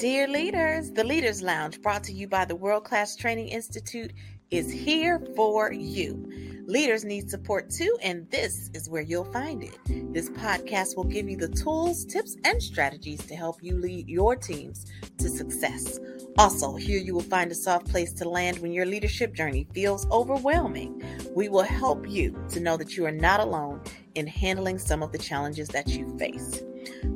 Dear leaders, the Leaders Lounge, brought to you by the World Class Training Institute, is here for you. Leaders need support too, and this is where you'll find it. This podcast will give you the tools, tips, and strategies to help you lead your teams to success. Also, here you will find a soft place to land when your leadership journey feels overwhelming. We will help you to know that you are not alone in handling some of the challenges that you face.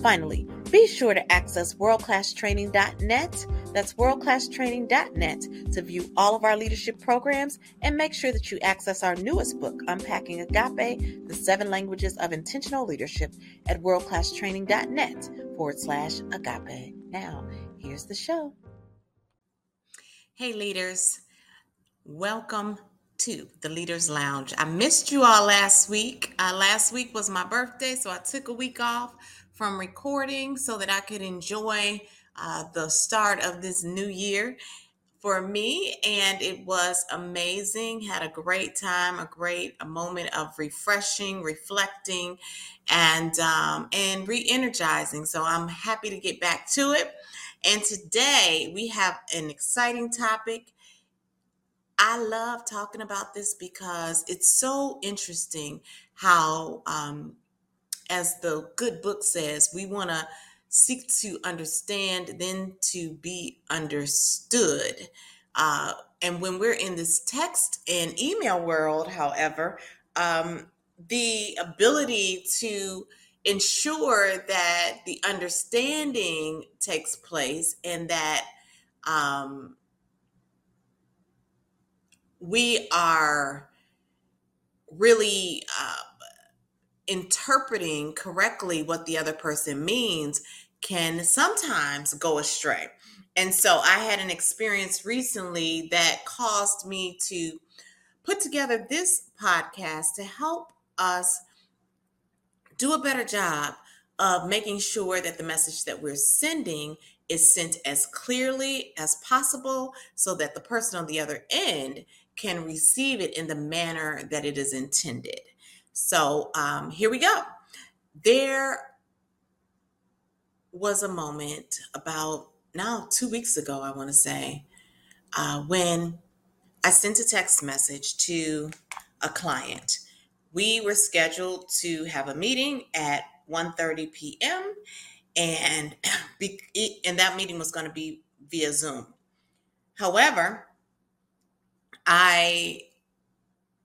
Finally, be sure to access worldclasstraining.net. That's worldclasstraining.net to view all of our leadership programs and make sure that you access our newest book, Unpacking Agape The Seven Languages of Intentional Leadership, at worldclasstraining.net forward slash agape. Now, here's the show. Hey, leaders, welcome to the Leaders Lounge. I missed you all last week. Uh, last week was my birthday, so I took a week off from recording so that I could enjoy uh, the start of this new year for me and it was amazing. Had a great time a great a moment of refreshing reflecting and um, and re-energizing. So i'm happy to get back to it. And today we have an exciting topic. I love talking about this because it's so interesting how um, as the good book says, we want to seek to understand, then to be understood. Uh, and when we're in this text and email world, however, um, the ability to ensure that the understanding takes place and that um, we are really uh, interpreting correctly what the other person means can sometimes go astray. And so I had an experience recently that caused me to put together this podcast to help us do a better job of making sure that the message that we're sending is sent as clearly as possible so that the person on the other end can receive it in the manner that it is intended. So um, here we go. There was a moment about now two weeks ago, I want to say, uh, when I sent a text message to a client. We were scheduled to have a meeting at 1:30 p.m. and be, and that meeting was going to be via Zoom. However, I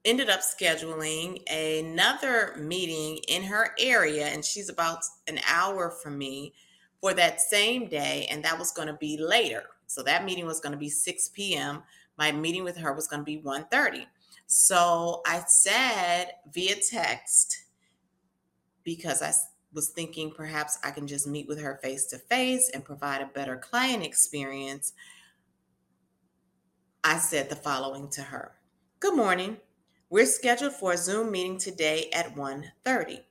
ended up scheduling another meeting in her area, and she's about an hour from me for that same day, and that was going to be later. So that meeting was going to be 6 p.m. My meeting with her was going to be 1:30. So I said via text because I was thinking perhaps I can just meet with her face to face and provide a better client experience. I said the following to her. Good morning. We're scheduled for a Zoom meeting today at 1:30.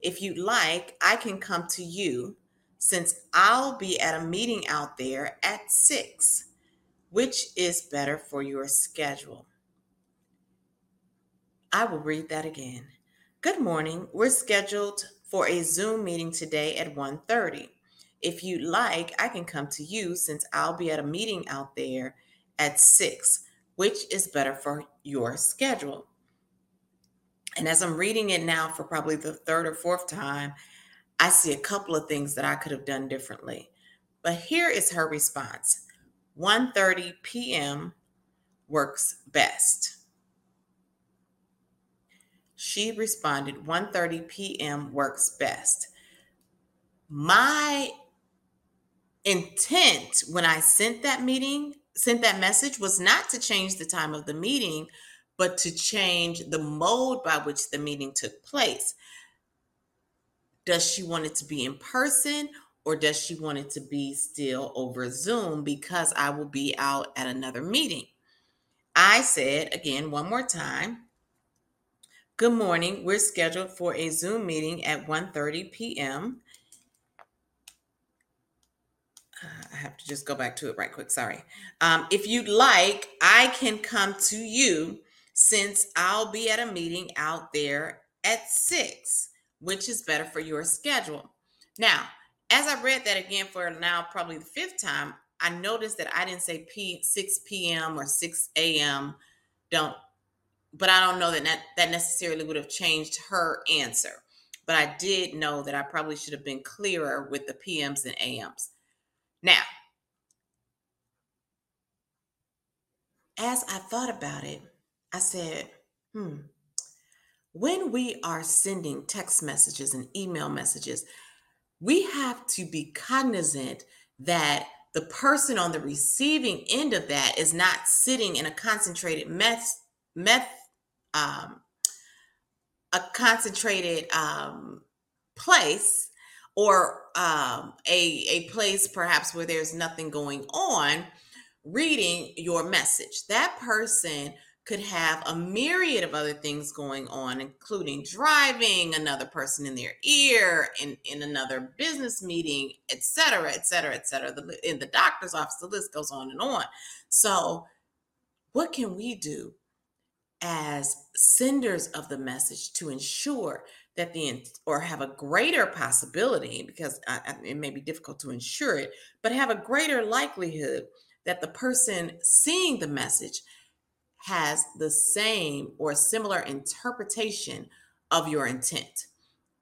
If you'd like, I can come to you since I'll be at a meeting out there at 6. Which is better for your schedule? I will read that again. Good morning. We're scheduled for a Zoom meeting today at 1:30. If you'd like, I can come to you since I'll be at a meeting out there at 6. Which is better for your schedule? And as I'm reading it now for probably the third or fourth time, I see a couple of things that I could have done differently. But here is her response. 1:30 p.m. works best. She responded 1:30 p.m. works best. My intent when I sent that meeting, sent that message was not to change the time of the meeting, but to change the mode by which the meeting took place. Does she want it to be in person or does she want it to be still over Zoom because I will be out at another meeting? I said again one more time, Good morning. We're scheduled for a Zoom meeting at 1:30 p.m. Uh, I have to just go back to it right quick. Sorry. Um, if you'd like, I can come to you since I'll be at a meeting out there at six, which is better for your schedule. Now, as I read that again for now, probably the fifth time, I noticed that I didn't say P 6 p.m. or 6 a.m. Don't, but I don't know that that, that necessarily would have changed her answer. But I did know that I probably should have been clearer with the PMs and AMs. Now, as I thought about it, I said, hmm, when we are sending text messages and email messages, we have to be cognizant that the person on the receiving end of that is not sitting in a concentrated meth, meth um, a concentrated um, place or um, a, a place perhaps where there's nothing going on reading your message. That person could have a myriad of other things going on, including driving, another person in their ear, in, in another business meeting, et cetera, et cetera, et cetera. The, in the doctor's office, the list goes on and on. So, what can we do as senders of the message to ensure that the or have a greater possibility because uh, it may be difficult to ensure it but have a greater likelihood that the person seeing the message has the same or similar interpretation of your intent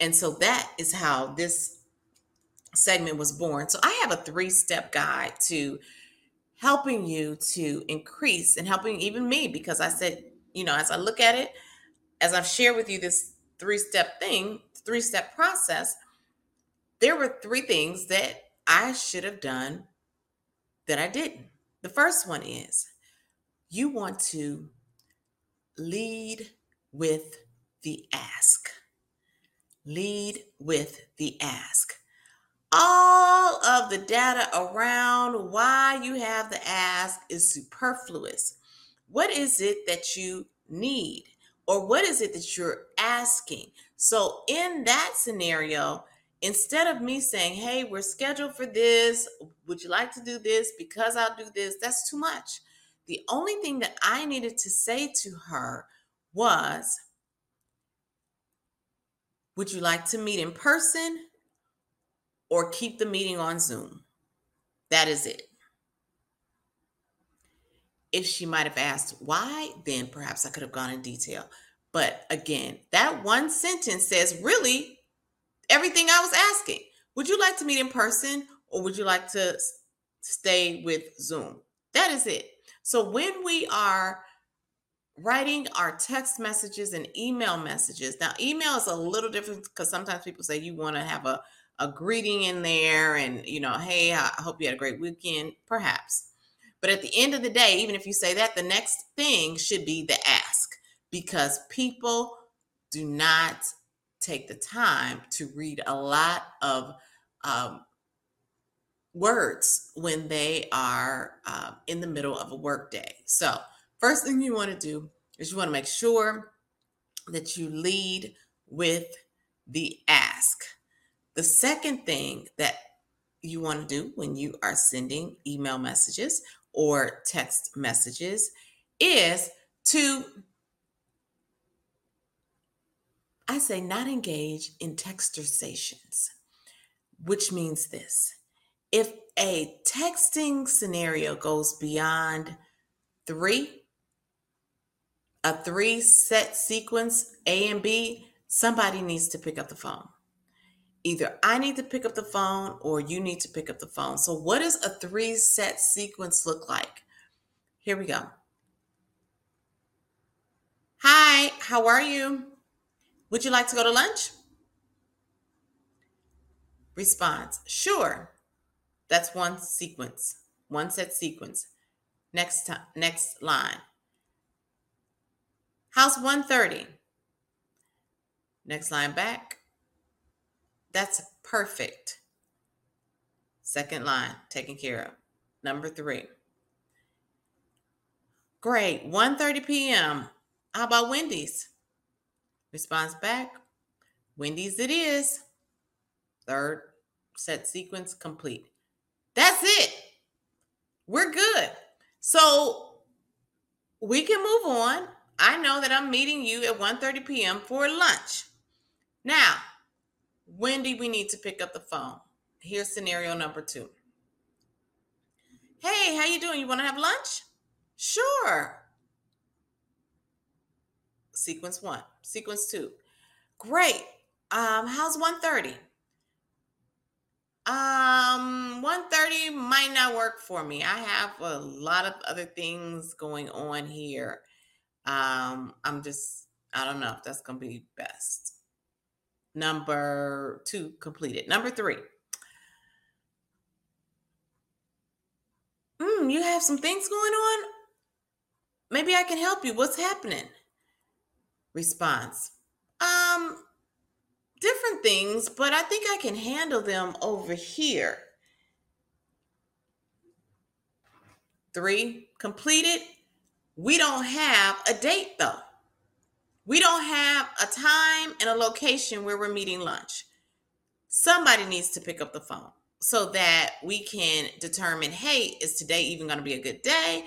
and so that is how this segment was born so i have a three step guide to helping you to increase and helping even me because i said you know, as I look at it, as I've shared with you this three step thing, three step process, there were three things that I should have done that I didn't. The first one is you want to lead with the ask. Lead with the ask. All of the data around why you have the ask is superfluous. What is it that you need? Or what is it that you're asking? So, in that scenario, instead of me saying, Hey, we're scheduled for this, would you like to do this? Because I'll do this, that's too much. The only thing that I needed to say to her was, Would you like to meet in person or keep the meeting on Zoom? That is it. If she might have asked why, then perhaps I could have gone in detail. But again, that one sentence says really everything I was asking. Would you like to meet in person or would you like to stay with Zoom? That is it. So when we are writing our text messages and email messages, now email is a little different because sometimes people say you want to have a, a greeting in there and, you know, hey, I hope you had a great weekend. Perhaps. But at the end of the day, even if you say that, the next thing should be the ask because people do not take the time to read a lot of um, words when they are uh, in the middle of a workday. So, first thing you want to do is you want to make sure that you lead with the ask. The second thing that you want to do when you are sending email messages or text messages is to, I say, not engage in textersations, which means this. If a texting scenario goes beyond three, a three set sequence, A and B, somebody needs to pick up the phone. Either I need to pick up the phone or you need to pick up the phone. So, what does a three set sequence look like? Here we go. Hi, how are you? Would you like to go to lunch? Response Sure. That's one sequence, one set sequence. Next time, next line. House 130. Next line back. That's perfect. Second line taken care of. Number three. Great. 1:30 p.m. How about Wendy's? Response back. Wendy's it is. Third set sequence complete. That's it. We're good. So we can move on. I know that I'm meeting you at 1:30 p.m. for lunch. Now, when do we need to pick up the phone? Here's scenario number two. Hey, how you doing? You want to have lunch? Sure. Sequence one. Sequence two. Great. Um, how's 130? Um, 130 might not work for me. I have a lot of other things going on here. Um, I'm just, I don't know if that's gonna be best. Number two completed. Number three. Mm, you have some things going on? Maybe I can help you. What's happening? Response. Um, different things, but I think I can handle them over here. Three, completed. We don't have a date though. We don't have a time and a location where we're meeting lunch. Somebody needs to pick up the phone so that we can determine hey, is today even going to be a good day?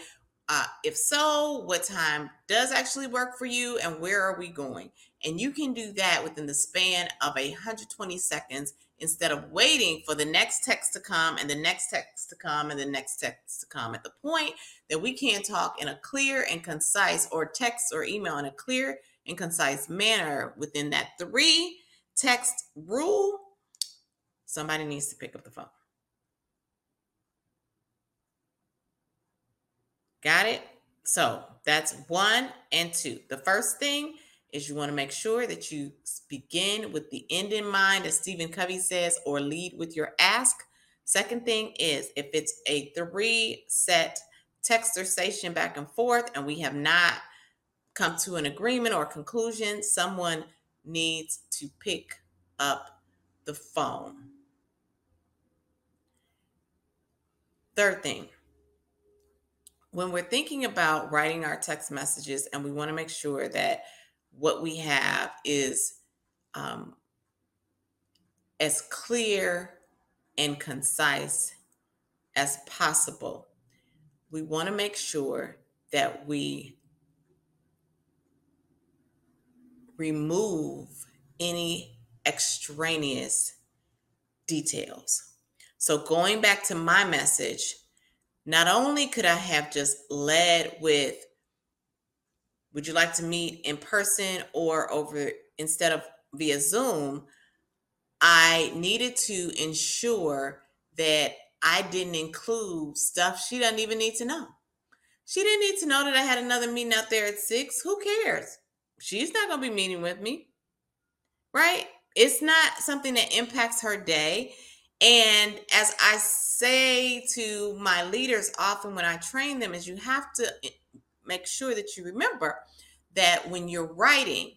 Uh, if so, what time does actually work for you and where are we going? And you can do that within the span of 120 seconds instead of waiting for the next text to come and the next text to come and the next text to come. At the point that we can talk in a clear and concise, or text or email in a clear and concise manner within that three text rule, somebody needs to pick up the phone. Got it? So that's one and two. The first thing is you want to make sure that you begin with the end in mind, as Stephen Covey says, or lead with your ask. Second thing is if it's a three set textersation back and forth and we have not come to an agreement or conclusion, someone needs to pick up the phone. Third thing, when we're thinking about writing our text messages and we want to make sure that what we have is um, as clear and concise as possible, we want to make sure that we remove any extraneous details. So, going back to my message, not only could I have just led with, would you like to meet in person or over instead of via Zoom? I needed to ensure that I didn't include stuff she doesn't even need to know. She didn't need to know that I had another meeting out there at six. Who cares? She's not going to be meeting with me, right? It's not something that impacts her day. And as I say to my leaders often when I train them, is you have to eh, make sure that you remember that when you're writing,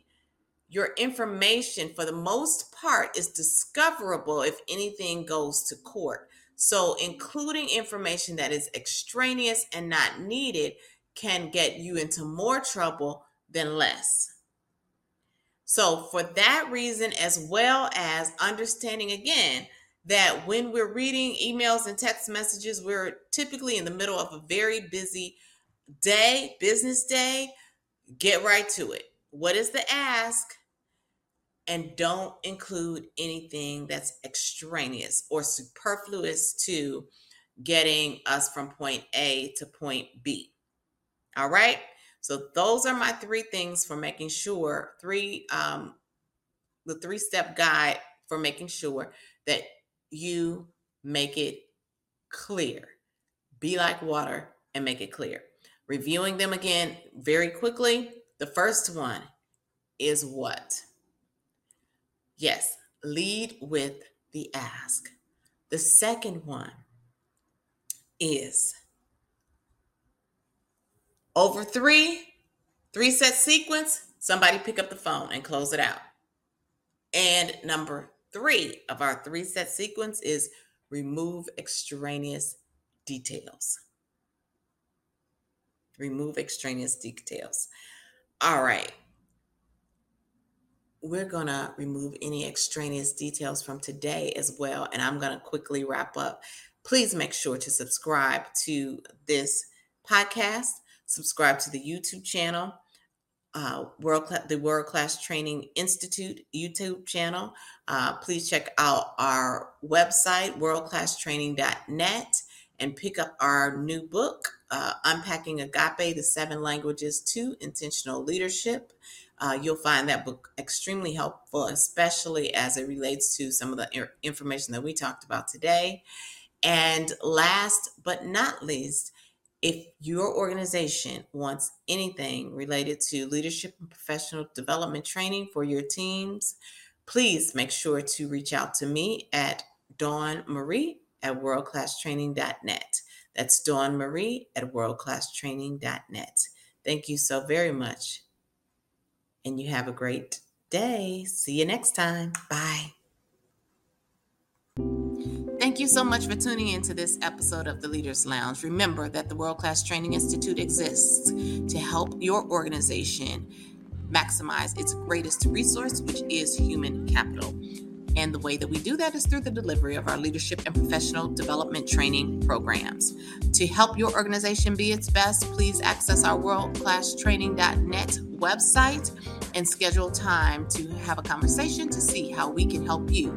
your information for the most part is discoverable if anything goes to court. So, including information that is extraneous and not needed can get you into more trouble than less. So, for that reason, as well as understanding again that when we're reading emails and text messages, we're typically in the middle of a very busy day, business day. Get right to it. What is the ask? And don't include anything that's extraneous or superfluous to getting us from point A to point B. All right. So those are my three things for making sure three um the three step guide for making sure that you make it clear. Be like water and make it clear. Reviewing them again very quickly. The first one is what? Yes, lead with the ask. The second one is over three, three set sequence, somebody pick up the phone and close it out. And number three of our three set sequence is remove extraneous details. Remove extraneous details. All right. We're going to remove any extraneous details from today as well. And I'm going to quickly wrap up. Please make sure to subscribe to this podcast, subscribe to the YouTube channel. Uh, world the World Class Training Institute YouTube channel. Uh, please check out our website, worldclasstraining.net, and pick up our new book, uh, Unpacking Agape, the Seven Languages to Intentional Leadership. Uh, you'll find that book extremely helpful, especially as it relates to some of the information that we talked about today. And last but not least, if your organization wants anything related to leadership and professional development training for your teams, please make sure to reach out to me at Dawn Marie at worldclasstraining.net. That's Dawn Marie at worldclasstraining.net. Thank you so very much. And you have a great day. See you next time. Bye. Thank you so much for tuning in to this episode of the Leaders Lounge. Remember that the World Class Training Institute exists to help your organization maximize its greatest resource, which is human capital. And the way that we do that is through the delivery of our leadership and professional development training programs. To help your organization be its best, please access our worldclasstraining.net website and schedule time to have a conversation to see how we can help you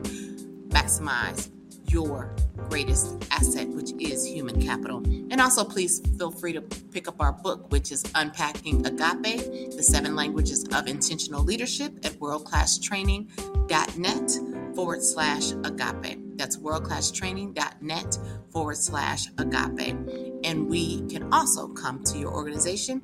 maximize your greatest asset, which is human capital. And also, please feel free to pick up our book, which is Unpacking Agape The Seven Languages of Intentional Leadership at worldclasstraining.net forward slash agape. That's worldclasstraining.net forward slash agape. And we can also come to your organization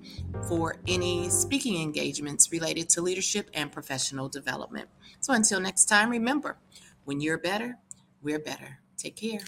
for any speaking engagements related to leadership and professional development. So until next time, remember when you're better, we're better. Take care.